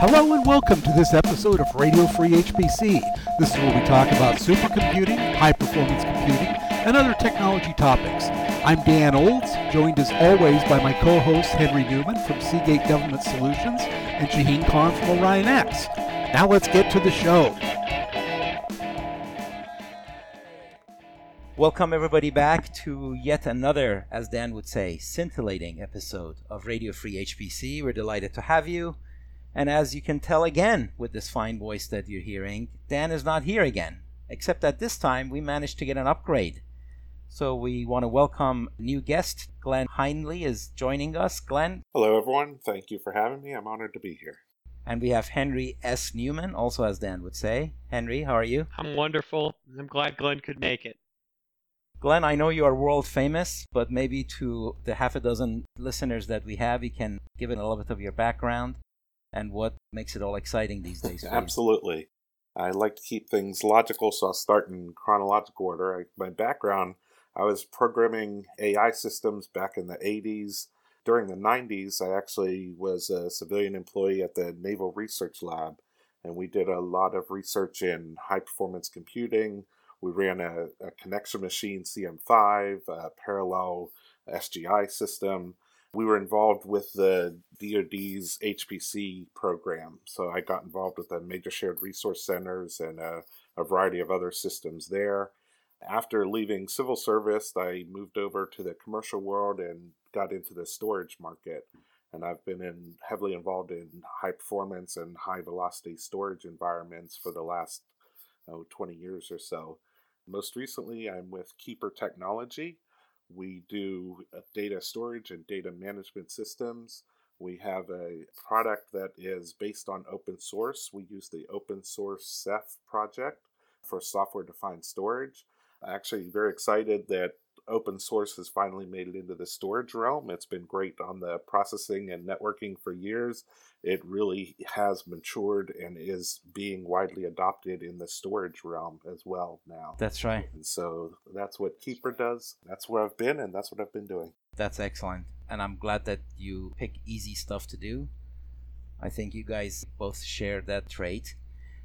Hello and welcome to this episode of Radio Free HPC. This is where we talk about supercomputing, high performance computing, and other technology topics. I'm Dan Olds, joined as always by my co host Henry Newman from Seagate Government Solutions and Shahin Khan from OrionX. Now let's get to the show. Welcome, everybody, back to yet another, as Dan would say, scintillating episode of Radio Free HPC. We're delighted to have you. And as you can tell again with this fine voice that you're hearing, Dan is not here again, except that this time we managed to get an upgrade. So we want to welcome new guest, Glenn Heinle is joining us. Glenn. Hello, everyone. Thank you for having me. I'm honored to be here. And we have Henry S. Newman, also as Dan would say. Henry, how are you? I'm wonderful. I'm glad Glenn could make it. Glenn, I know you are world famous, but maybe to the half a dozen listeners that we have, you can give it a little bit of your background and what makes it all exciting these days. Absolutely. I like to keep things logical, so I'll start in chronological order. I, my background I was programming AI systems back in the 80s. During the 90s, I actually was a civilian employee at the Naval Research Lab, and we did a lot of research in high performance computing. We ran a, a connection machine CM5, a parallel SGI system. We were involved with the DoD's HPC program, so I got involved with the major shared resource centers and a, a variety of other systems there. After leaving civil service, I moved over to the commercial world and got into the storage market. And I've been in, heavily involved in high performance and high velocity storage environments for the last oh, 20 years or so. Most recently, I'm with Keeper Technology. We do uh, data storage and data management systems. We have a product that is based on open source. We use the open source Ceph project for software defined storage actually very excited that open source has finally made it into the storage realm. It's been great on the processing and networking for years. It really has matured and is being widely adopted in the storage realm as well now. That's right. And so that's what Keeper does. That's where I've been and that's what I've been doing. That's excellent. And I'm glad that you pick easy stuff to do. I think you guys both share that trait.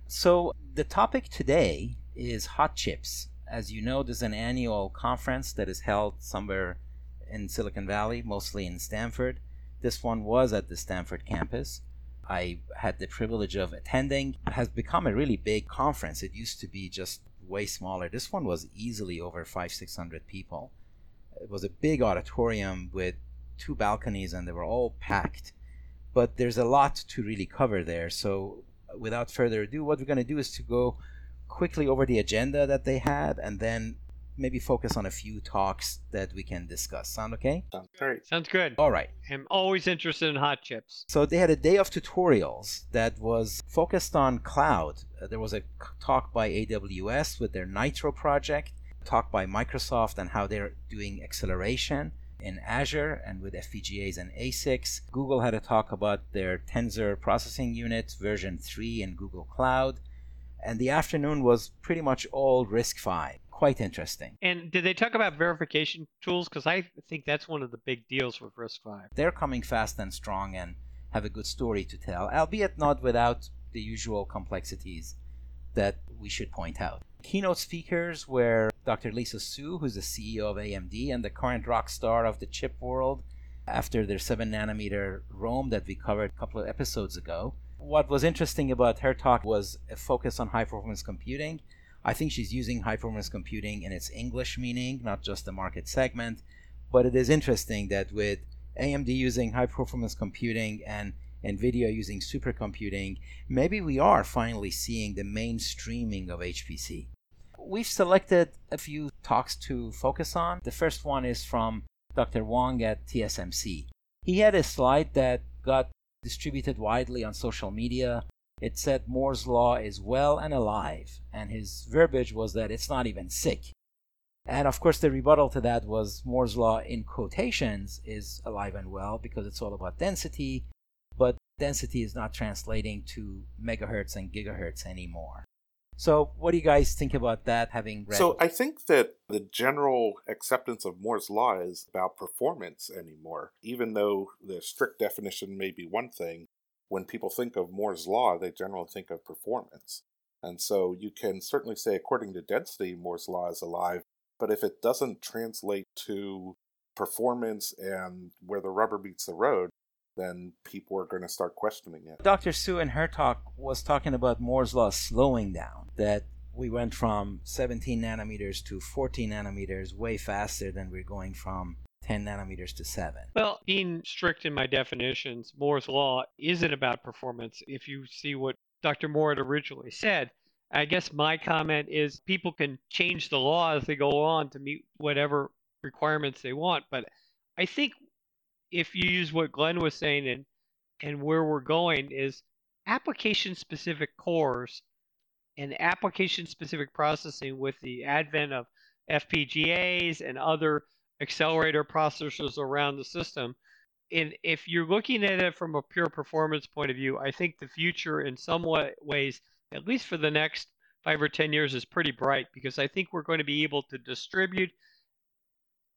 So the topic today is hot chips as you know, there's an annual conference that is held somewhere in Silicon Valley, mostly in Stanford. This one was at the Stanford campus. I had the privilege of attending. It has become a really big conference. It used to be just way smaller. This one was easily over five, six hundred people. It was a big auditorium with two balconies, and they were all packed. But there's a lot to really cover there. So, without further ado, what we're going to do is to go quickly over the agenda that they had and then maybe focus on a few talks that we can discuss. Sound okay? Sounds great. Sounds good. All right. I'm always interested in hot chips. So they had a day of tutorials that was focused on cloud. Uh, there was a talk by AWS with their Nitro project, talk by Microsoft and how they're doing acceleration in Azure and with FPGAs and ASICs. Google had a talk about their Tensor processing unit version 3 in Google Cloud and the afternoon was pretty much all RISC-V. Quite interesting. And did they talk about verification tools? Because I think that's one of the big deals with RISC-V. They're coming fast and strong and have a good story to tell, albeit not without the usual complexities that we should point out. Keynote speakers were Dr. Lisa Su, who's the CEO of AMD and the current rock star of the chip world after their 7 nanometer Rome that we covered a couple of episodes ago what was interesting about her talk was a focus on high performance computing. I think she's using high performance computing in its English meaning, not just the market segment. But it is interesting that with AMD using high performance computing and NVIDIA using supercomputing, maybe we are finally seeing the mainstreaming of HPC. We've selected a few talks to focus on. The first one is from Dr. Wong at TSMC. He had a slide that got distributed widely on social media. It said Moore's Law is well and alive, and his verbiage was that it's not even sick. And of course, the rebuttal to that was Moore's Law, in quotations, is alive and well because it's all about density, but density is not translating to megahertz and gigahertz anymore. So, what do you guys think about that? Having read? So, I think that the general acceptance of Moore's law is about performance anymore. Even though the strict definition may be one thing, when people think of Moore's Law, they generally think of performance. And so you can certainly say, according to density, Moore's Law is alive. But if it doesn't translate to performance and where the rubber meets the road, then people are going to start questioning it. Dr. Su in her talk was talking about Moore's Law slowing down, that we went from 17 nanometers to 14 nanometers way faster than we're going from 10 nanometers to 7. Well, being strict in my definitions, Moore's Law isn't about performance. If you see what Dr. Moore had originally said, I guess my comment is people can change the law as they go on to meet whatever requirements they want. But I think if you use what Glenn was saying and and where we're going is application specific cores and application specific processing with the advent of FPGAs and other accelerator processors around the system. And if you're looking at it from a pure performance point of view, I think the future in some ways, at least for the next five or 10 years, is pretty bright because I think we're going to be able to distribute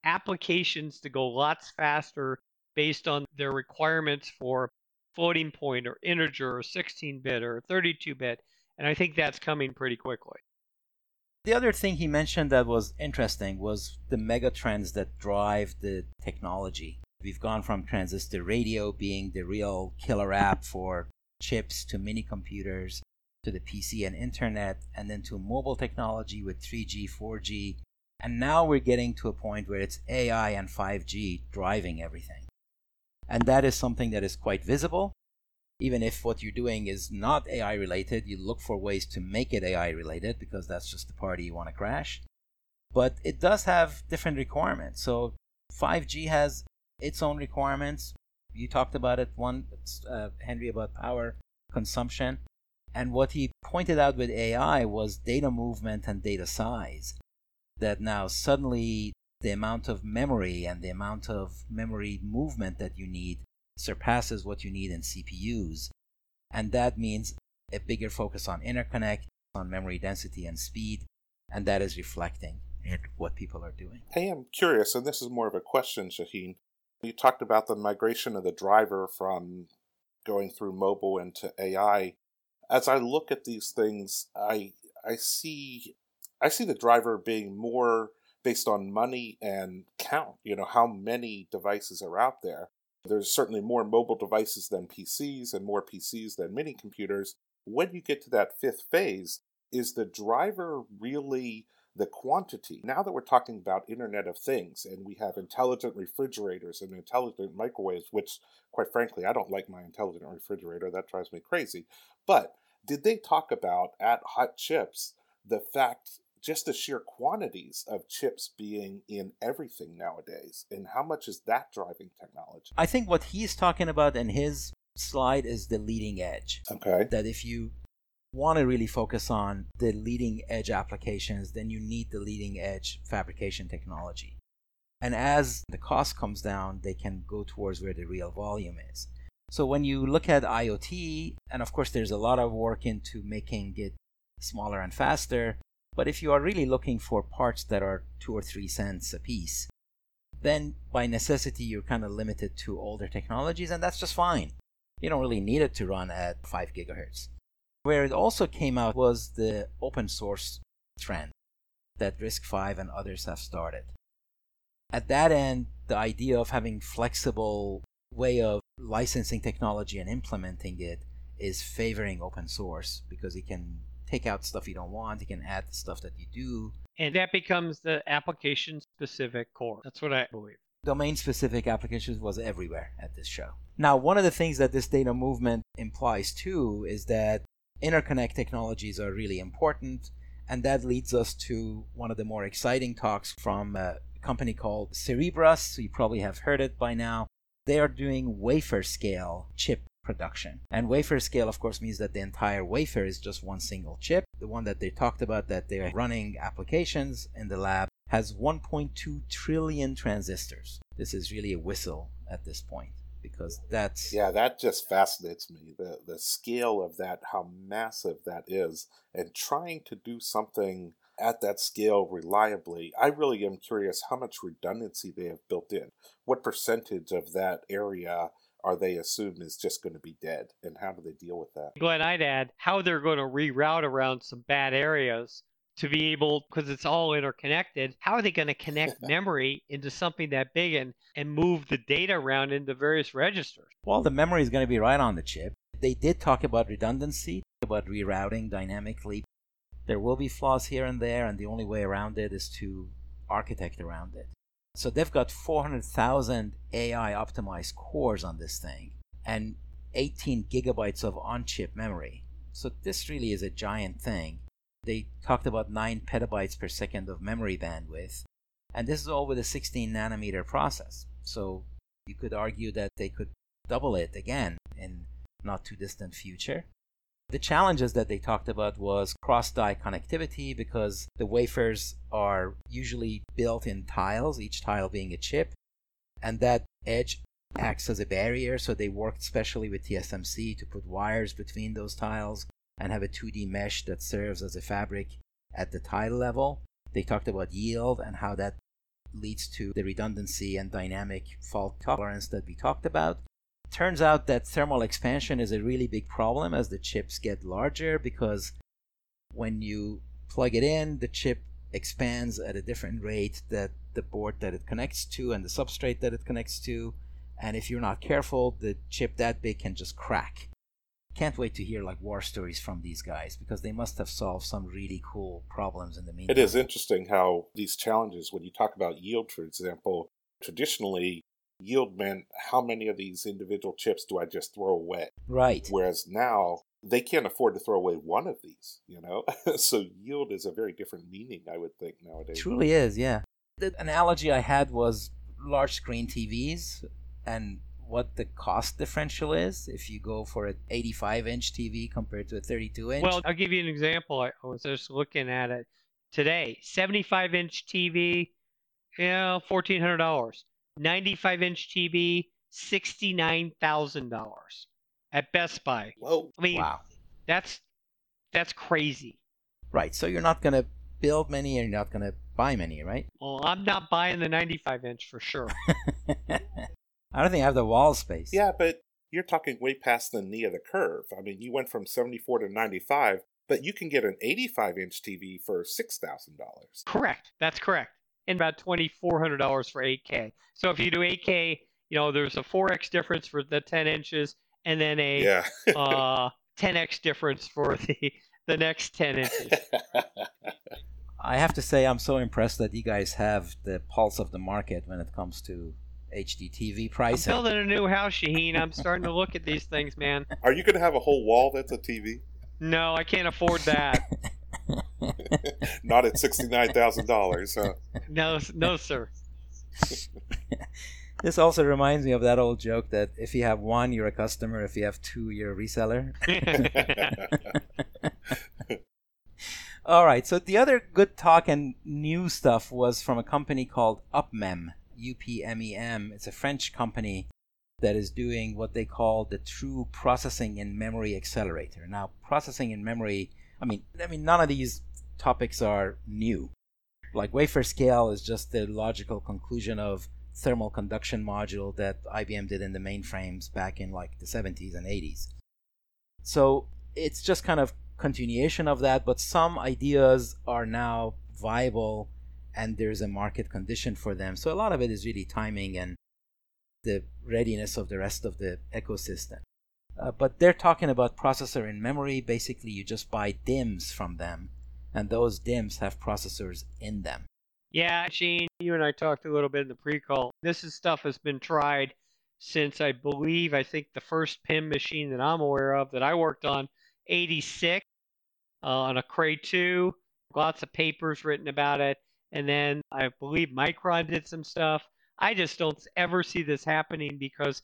applications to go lots faster based on their requirements for floating point or integer or 16 bit or 32 bit. And I think that's coming pretty quickly. The other thing he mentioned that was interesting was the mega trends that drive the technology. We've gone from transistor radio being the real killer app for chips to mini computers to the PC and internet, and then to mobile technology with 3G, 4G. And now we're getting to a point where it's AI and 5G driving everything. And that is something that is quite visible. Even if what you're doing is not AI related, you look for ways to make it AI related because that's just the party you want to crash. But it does have different requirements. So 5G has its own requirements. You talked about it, one, uh, Henry, about power consumption. And what he pointed out with AI was data movement and data size. That now suddenly the amount of memory and the amount of memory movement that you need surpasses what you need in CPUs. And that means a bigger focus on interconnect, on memory density and speed, and that is reflecting in what people are doing. Hey, I'm curious, and this is more of a question, Shahin. You talked about the migration of the driver from going through mobile into AI. As I look at these things, I I see I see the driver being more based on money and count, you know, how many devices are out there. There's certainly more mobile devices than PCs and more PCs than mini computers. When you get to that fifth phase, is the driver really the quantity? Now that we're talking about Internet of Things and we have intelligent refrigerators and intelligent microwaves, which, quite frankly, I don't like my intelligent refrigerator, that drives me crazy. But did they talk about at Hot Chips the fact just the sheer quantities of chips being in everything nowadays and how much is that driving technology? I think what he's talking about in his slide is the leading edge. Okay. That if you want to really focus on the leading edge applications then you need the leading edge fabrication technology. And as the cost comes down they can go towards where the real volume is. So when you look at iot and of course there's a lot of work into making it smaller and faster but if you are really looking for parts that are two or three cents a piece, then by necessity you're kind of limited to older technologies, and that's just fine. You don't really need it to run at 5 gigahertz. Where it also came out was the open source trend that RISC-V and others have started. At that end, the idea of having flexible way of licensing technology and implementing it is favoring open source because it can take out stuff you don't want. You can add the stuff that you do. And that becomes the application specific core. That's what I believe. Domain specific applications was everywhere at this show. Now, one of the things that this data movement implies too is that interconnect technologies are really important. And that leads us to one of the more exciting talks from a company called Cerebras. You probably have heard it by now. They are doing wafer scale chip production. And wafer scale, of course, means that the entire wafer is just one single chip. The one that they talked about that they're running applications in the lab has 1.2 trillion transistors. This is really a whistle at this point because that's yeah that just fascinates me the the scale of that how massive that is and trying to do something at that scale reliably i really am curious how much redundancy they have built in what percentage of that area are they assumed is just going to be dead? And how do they deal with that? Glenn, I'd add how they're going to reroute around some bad areas to be able, because it's all interconnected, how are they going to connect memory into something that big and, and move the data around into various registers? Well, the memory is going to be right on the chip. They did talk about redundancy, about rerouting dynamically. There will be flaws here and there, and the only way around it is to architect around it. So they've got 400,000 AI optimized cores on this thing and 18 gigabytes of on chip memory. So this really is a giant thing. They talked about 9 petabytes per second of memory bandwidth. And this is all with a 16 nanometer process. So you could argue that they could double it again in not too distant future. The challenges that they talked about was cross die connectivity because the wafers are usually built in tiles, each tile being a chip, and that edge acts as a barrier. So they worked specially with TSMC to put wires between those tiles and have a 2D mesh that serves as a fabric at the tile level. They talked about yield and how that leads to the redundancy and dynamic fault tolerance that we talked about. Turns out that thermal expansion is a really big problem as the chips get larger because when you plug it in, the chip expands at a different rate that the board that it connects to and the substrate that it connects to. And if you're not careful, the chip that big can just crack. Can't wait to hear like war stories from these guys because they must have solved some really cool problems in the meantime. It is interesting how these challenges, when you talk about yield, for example, traditionally yield meant how many of these individual chips do I just throw away? Right. Whereas now they can't afford to throw away one of these, you know? so yield is a very different meaning, I would think, nowadays. Truly is, yeah. The analogy I had was large screen TVs and what the cost differential is if you go for an 85 inch TV compared to a 32 inch. Well, I'll give you an example. I was just looking at it today 75 inch TV, you know, $1,400. 95 inch TV, $69,000 at Best Buy. Whoa. I mean, wow. that's that's crazy. Right. So you're not going to build many and you're not going to buy many, right? Well, I'm not buying the 95 inch for sure. I don't think I have the wall space. Yeah, but you're talking way past the knee of the curve. I mean, you went from 74 to 95, but you can get an 85 inch TV for $6,000. Correct. That's correct. And about $2,400 for 8K. So if you do 8K, you know, there's a 4X difference for the 10 inches and then a Yeah. uh, 10X difference for the, the next 10 inches. I have to say, I'm so impressed that you guys have the pulse of the market when it comes to HDTV I'm pricing. building a new house, Shahin. I'm starting to look at these things, man. Are you going to have a whole wall that's a TV? No, I can't afford that. Not at $69,000. Huh? No, no, sir. this also reminds me of that old joke that if you have one, you're a customer. If you have two, you're a reseller. All right. So the other good talk and new stuff was from a company called UPMEM. U-P-M-E-M. It's a French company that is doing what they call the True Processing in Memory Accelerator. Now, processing in memory. I mean, I mean, none of these topics are new. Like wafer scale is just the logical conclusion of thermal conduction module that IBM did in the mainframes back in like the 70s and 80s. So it's just kind of continuation of that, but some ideas are now viable and there's a market condition for them. So a lot of it is really timing and the readiness of the rest of the ecosystem. Uh, but they're talking about processor in memory. Basically, you just buy DIMMs from them, and those DIMMs have processors in them. Yeah, Shane, you and I talked a little bit in the pre-call. This is stuff that's been tried since I believe I think the first PIM machine that I'm aware of that I worked on, 86, uh, on a Cray 2. Lots of papers written about it. And then I believe Micron did some stuff. I just don't ever see this happening because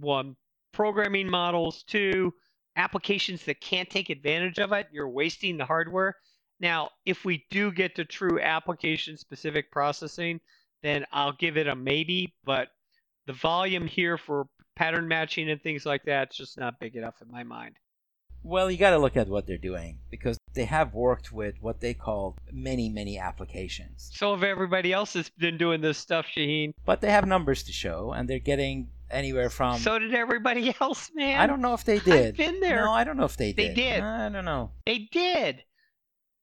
one, programming models, two, applications that can't take advantage of it, you're wasting the hardware. Now, if we do get to true application specific processing, then I'll give it a maybe, but the volume here for pattern matching and things like that is just not big enough in my mind. Well, you got to look at what they're doing because they have worked with what they call many, many applications. So have everybody else that's been doing this stuff, Shahin. But they have numbers to show, and they're getting anywhere from. So did everybody else, man. I don't know if they did. I've been there. No, I don't know if they did. They did. did. I don't know. They did.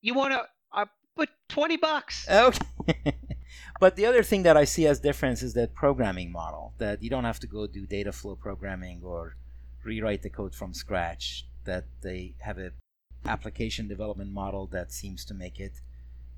You want to uh, put twenty bucks? Okay. but the other thing that I see as difference is that programming model that you don't have to go do data flow programming or rewrite the code from scratch. That they have a application development model that seems to make it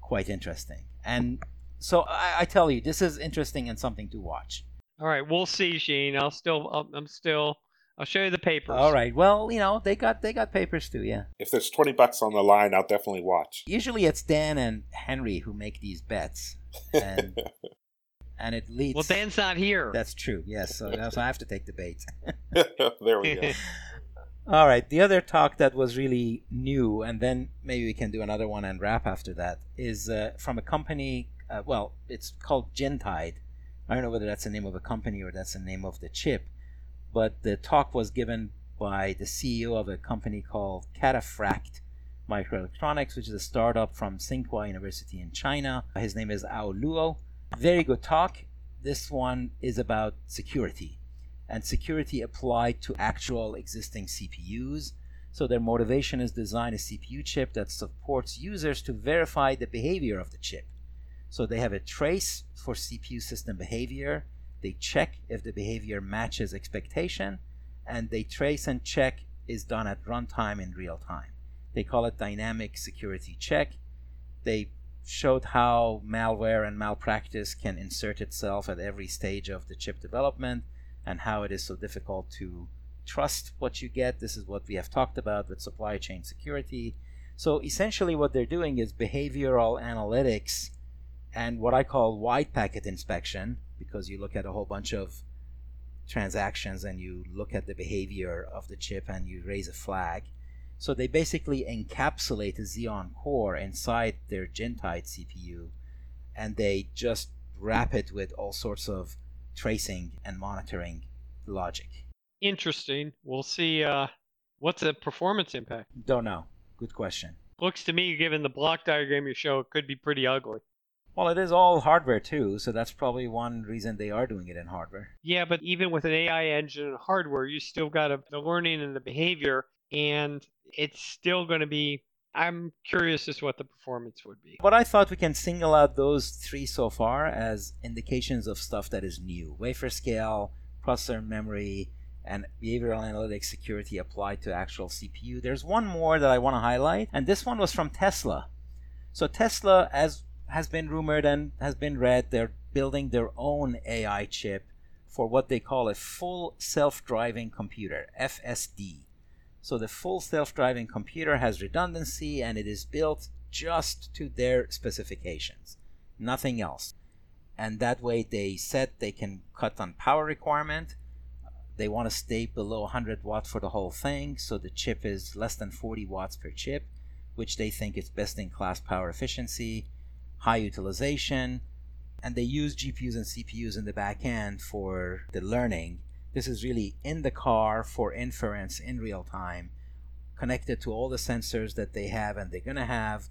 quite interesting. And so I, I tell you, this is interesting and something to watch. All right, we'll see, Sheen. I'll still, I'll, I'm still, I'll show you the papers. All right. Well, you know, they got they got papers too, yeah. If there's 20 bucks on the line, I'll definitely watch. Usually it's Dan and Henry who make these bets. And and it leads Well, Dan's not here. That's true. Yes. So, so I have to take the bait. there we go. All right. The other talk that was really new, and then maybe we can do another one and wrap after that, is uh, from a company. Uh, well, it's called Gentide. I don't know whether that's the name of a company or that's the name of the chip, but the talk was given by the CEO of a company called Cataphract Microelectronics, which is a startup from Tsinghua University in China. His name is Ao Luo. Very good talk. This one is about security and security applied to actual existing CPUs. So their motivation is design a CPU chip that supports users to verify the behavior of the chip. So they have a trace for CPU system behavior. They check if the behavior matches expectation, and they trace and check is done at runtime in real time. They call it dynamic security check. They showed how malware and malpractice can insert itself at every stage of the chip development and how it is so difficult to trust what you get. This is what we have talked about with supply chain security. So essentially, what they're doing is behavioral analytics and what I call wide packet inspection, because you look at a whole bunch of transactions and you look at the behavior of the chip and you raise a flag. So they basically encapsulate a Xeon core inside their Jintide CPU and they just wrap it with all sorts of tracing and monitoring logic. Interesting. We'll see. Uh, what's the performance impact? Don't know. Good question. Looks to me, given the block diagram you show, it could be pretty ugly. Well, it is all hardware too, so that's probably one reason they are doing it in hardware. Yeah, but even with an AI engine and hardware, you still got a, the learning and the behavior, and it's still going to be. I'm curious as to what the performance would be. But I thought we can single out those three so far as indications of stuff that is new: wafer scale, processor memory, and behavioral analytics security applied to actual CPU. There's one more that I want to highlight, and this one was from Tesla. So Tesla, as has been rumored and has been read, they're building their own AI chip for what they call a full self-driving computer, FSD. So the full self-driving computer has redundancy and it is built just to their specifications, nothing else. And that way they said they can cut on power requirement. They want to stay below 100 watt for the whole thing, so the chip is less than 40 watts per chip, which they think is best in class power efficiency, high utilization, and they use GPUs and CPUs in the back end for the learning. This is really in the car for inference in real time, connected to all the sensors that they have and they're going to have.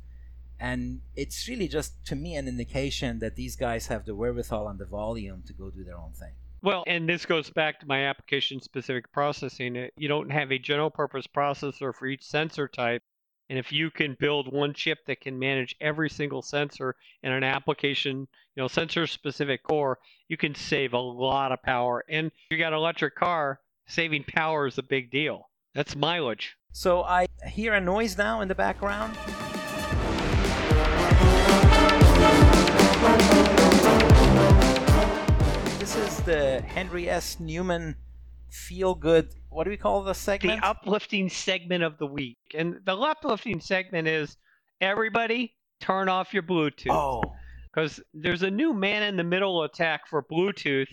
And it's really just, to me, an indication that these guys have the wherewithal and the volume to go do their own thing. Well, and this goes back to my application specific processing. You don't have a general purpose processor for each sensor type. And if you can build one chip that can manage every single sensor in an application, you know, sensor specific core, you can save a lot of power. And you got an electric car, saving power is a big deal. That's mileage. So I hear a noise now in the background. This is the Henry S. Newman feel good. What do we call the segment? The uplifting segment of the week. And the uplifting segment is everybody turn off your Bluetooth. oh, Because there's a new man in the middle attack for Bluetooth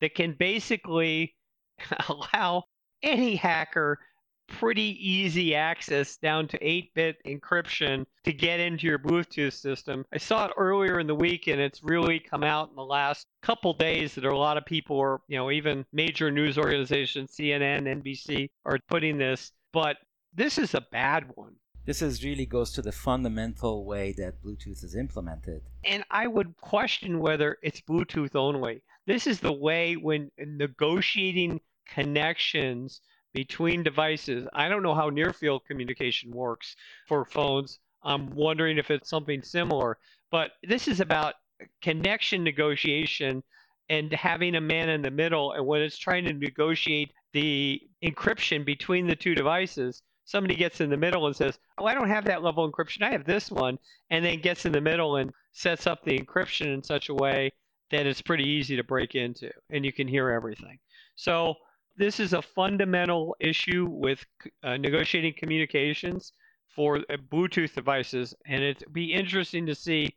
that can basically allow any hacker pretty easy access down to 8-bit encryption to get into your Bluetooth system. I saw it earlier in the week and it's really come out in the last couple days that a lot of people are, you know, even major news organizations, CNN, NBC are putting this, but this is a bad one. this is really goes to the fundamental way that Bluetooth is implemented. And I would question whether it's Bluetooth only. This is the way when negotiating connections between devices. I don't know how near field communication works for phones. I'm wondering if it's something similar, but this is about connection negotiation and having a man in the middle. And when it's trying to negotiate the encryption between the two devices, somebody gets in the middle and says, Oh, I don't have that level of encryption. I have this one. And then gets in the middle and sets up the encryption in such a way that it's pretty easy to break into and you can hear everything. So, this is a fundamental issue with uh, negotiating communications for uh, Bluetooth devices. And it'd be interesting to see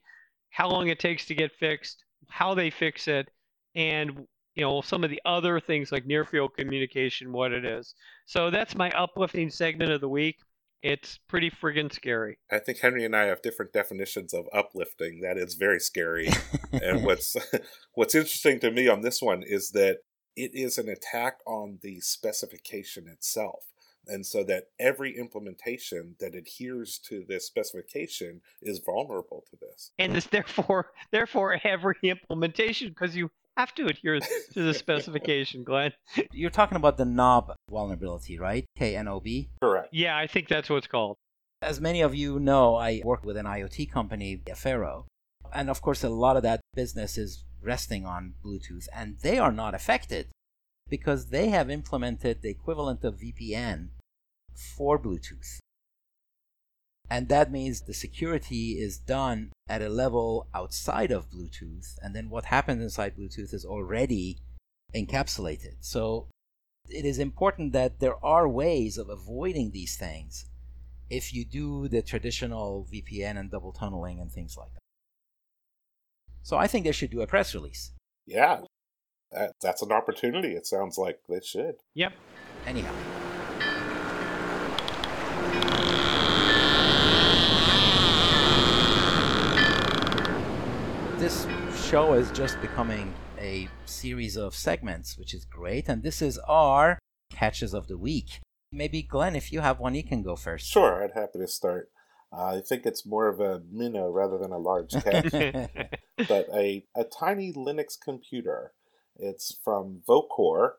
how long it takes to get fixed, how they fix it, and you know some of the other things like near field communication what it is. So that's my uplifting segment of the week. It's pretty friggin' scary. I think henry and i have different definitions of uplifting. That is very scary. And what's what's interesting to me on this one is that it is an attack on the specification itself and so that every implementation that adheres to this specification is vulnerable to this and this therefore therefore every implementation because you have to adhere to the specification, Glenn. You're talking about the KNOB vulnerability, right? KNOB? Correct. Yeah, I think that's what it's called. As many of you know, I work with an IoT company, Afero. And of course, a lot of that business is resting on Bluetooth, and they are not affected because they have implemented the equivalent of VPN for Bluetooth. And that means the security is done at a level outside of Bluetooth. And then what happens inside Bluetooth is already encapsulated. So it is important that there are ways of avoiding these things if you do the traditional VPN and double tunneling and things like that. So I think they should do a press release. Yeah, that, that's an opportunity. It sounds like they should. Yep. Anyhow. this show is just becoming a series of segments, which is great. And this is our catches of the week. Maybe, Glenn, if you have one, you can go first. Sure, I'd happy to start. Uh, I think it's more of a minnow rather than a large catch, but a, a tiny Linux computer. It's from VoCore,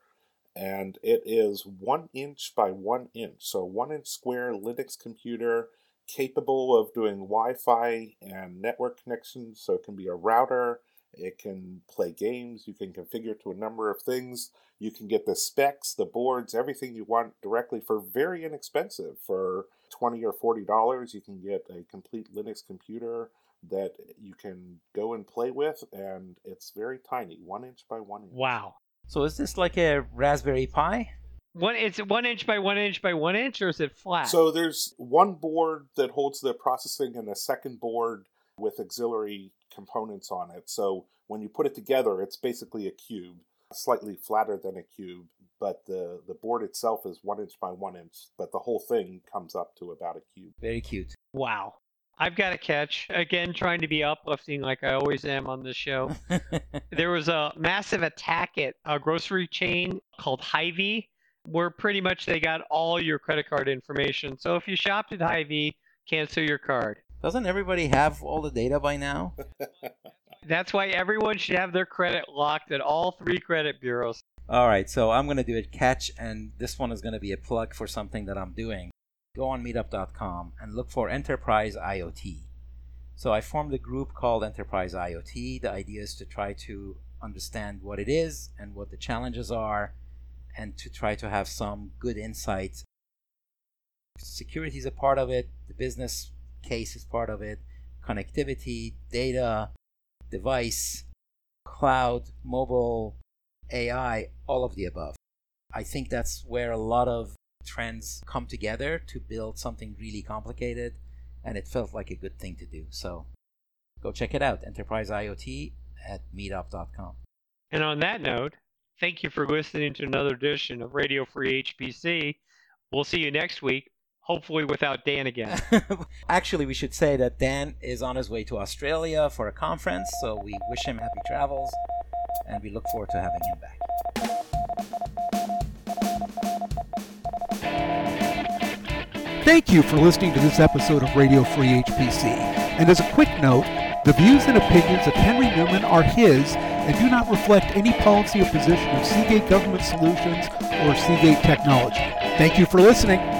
and it is one inch by one inch, so one inch square Linux computer capable of doing Wi-Fi and network connections. So it can be a router. It can play games. You can configure to a number of things. You can get the specs, the boards, everything you want directly for very inexpensive. For twenty or forty dollars, you can get a complete Linux computer that you can go and play with, and it's very tiny, one inch by one inch. Wow. So is this like a Raspberry Pi? One, it's one inch by one inch by one inch, or is it flat? So there's one board that holds the processing, and a second board with auxiliary components on it. So when you put it together, it's basically a cube, slightly flatter than a cube, but the the board itself is one inch by one inch, but the whole thing comes up to about a cube. Very cute. Wow. I've got a catch. Again, trying to be uplifting like I always am on this show. there was a massive attack at a grocery chain called Hy-Vee where pretty much they got all your credit card information. So if you shopped at Hy-Vee, cancel your card. Doesn't everybody have all the data by now? That's why everyone should have their credit locked at all three credit bureaus. All right, so I'm going to do a catch, and this one is going to be a plug for something that I'm doing. Go on meetup.com and look for Enterprise IoT. So I formed a group called Enterprise IoT. The idea is to try to understand what it is and what the challenges are and to try to have some good insights. Security is a part of it, the business case is part of it, connectivity, data, device, cloud, mobile, AI, all of the above. I think that's where a lot of trends come together to build something really complicated, and it felt like a good thing to do. So go check it out Enterprise IoT at meetup.com. And on that note, Thank you for listening to another edition of Radio Free HPC. We'll see you next week, hopefully without Dan again. Actually, we should say that Dan is on his way to Australia for a conference, so we wish him happy travels and we look forward to having him back. Thank you for listening to this episode of Radio Free HPC. And as a quick note, the views and opinions of Henry Newman are his and do not reflect any policy or position of Seagate Government Solutions or Seagate Technology. Thank you for listening.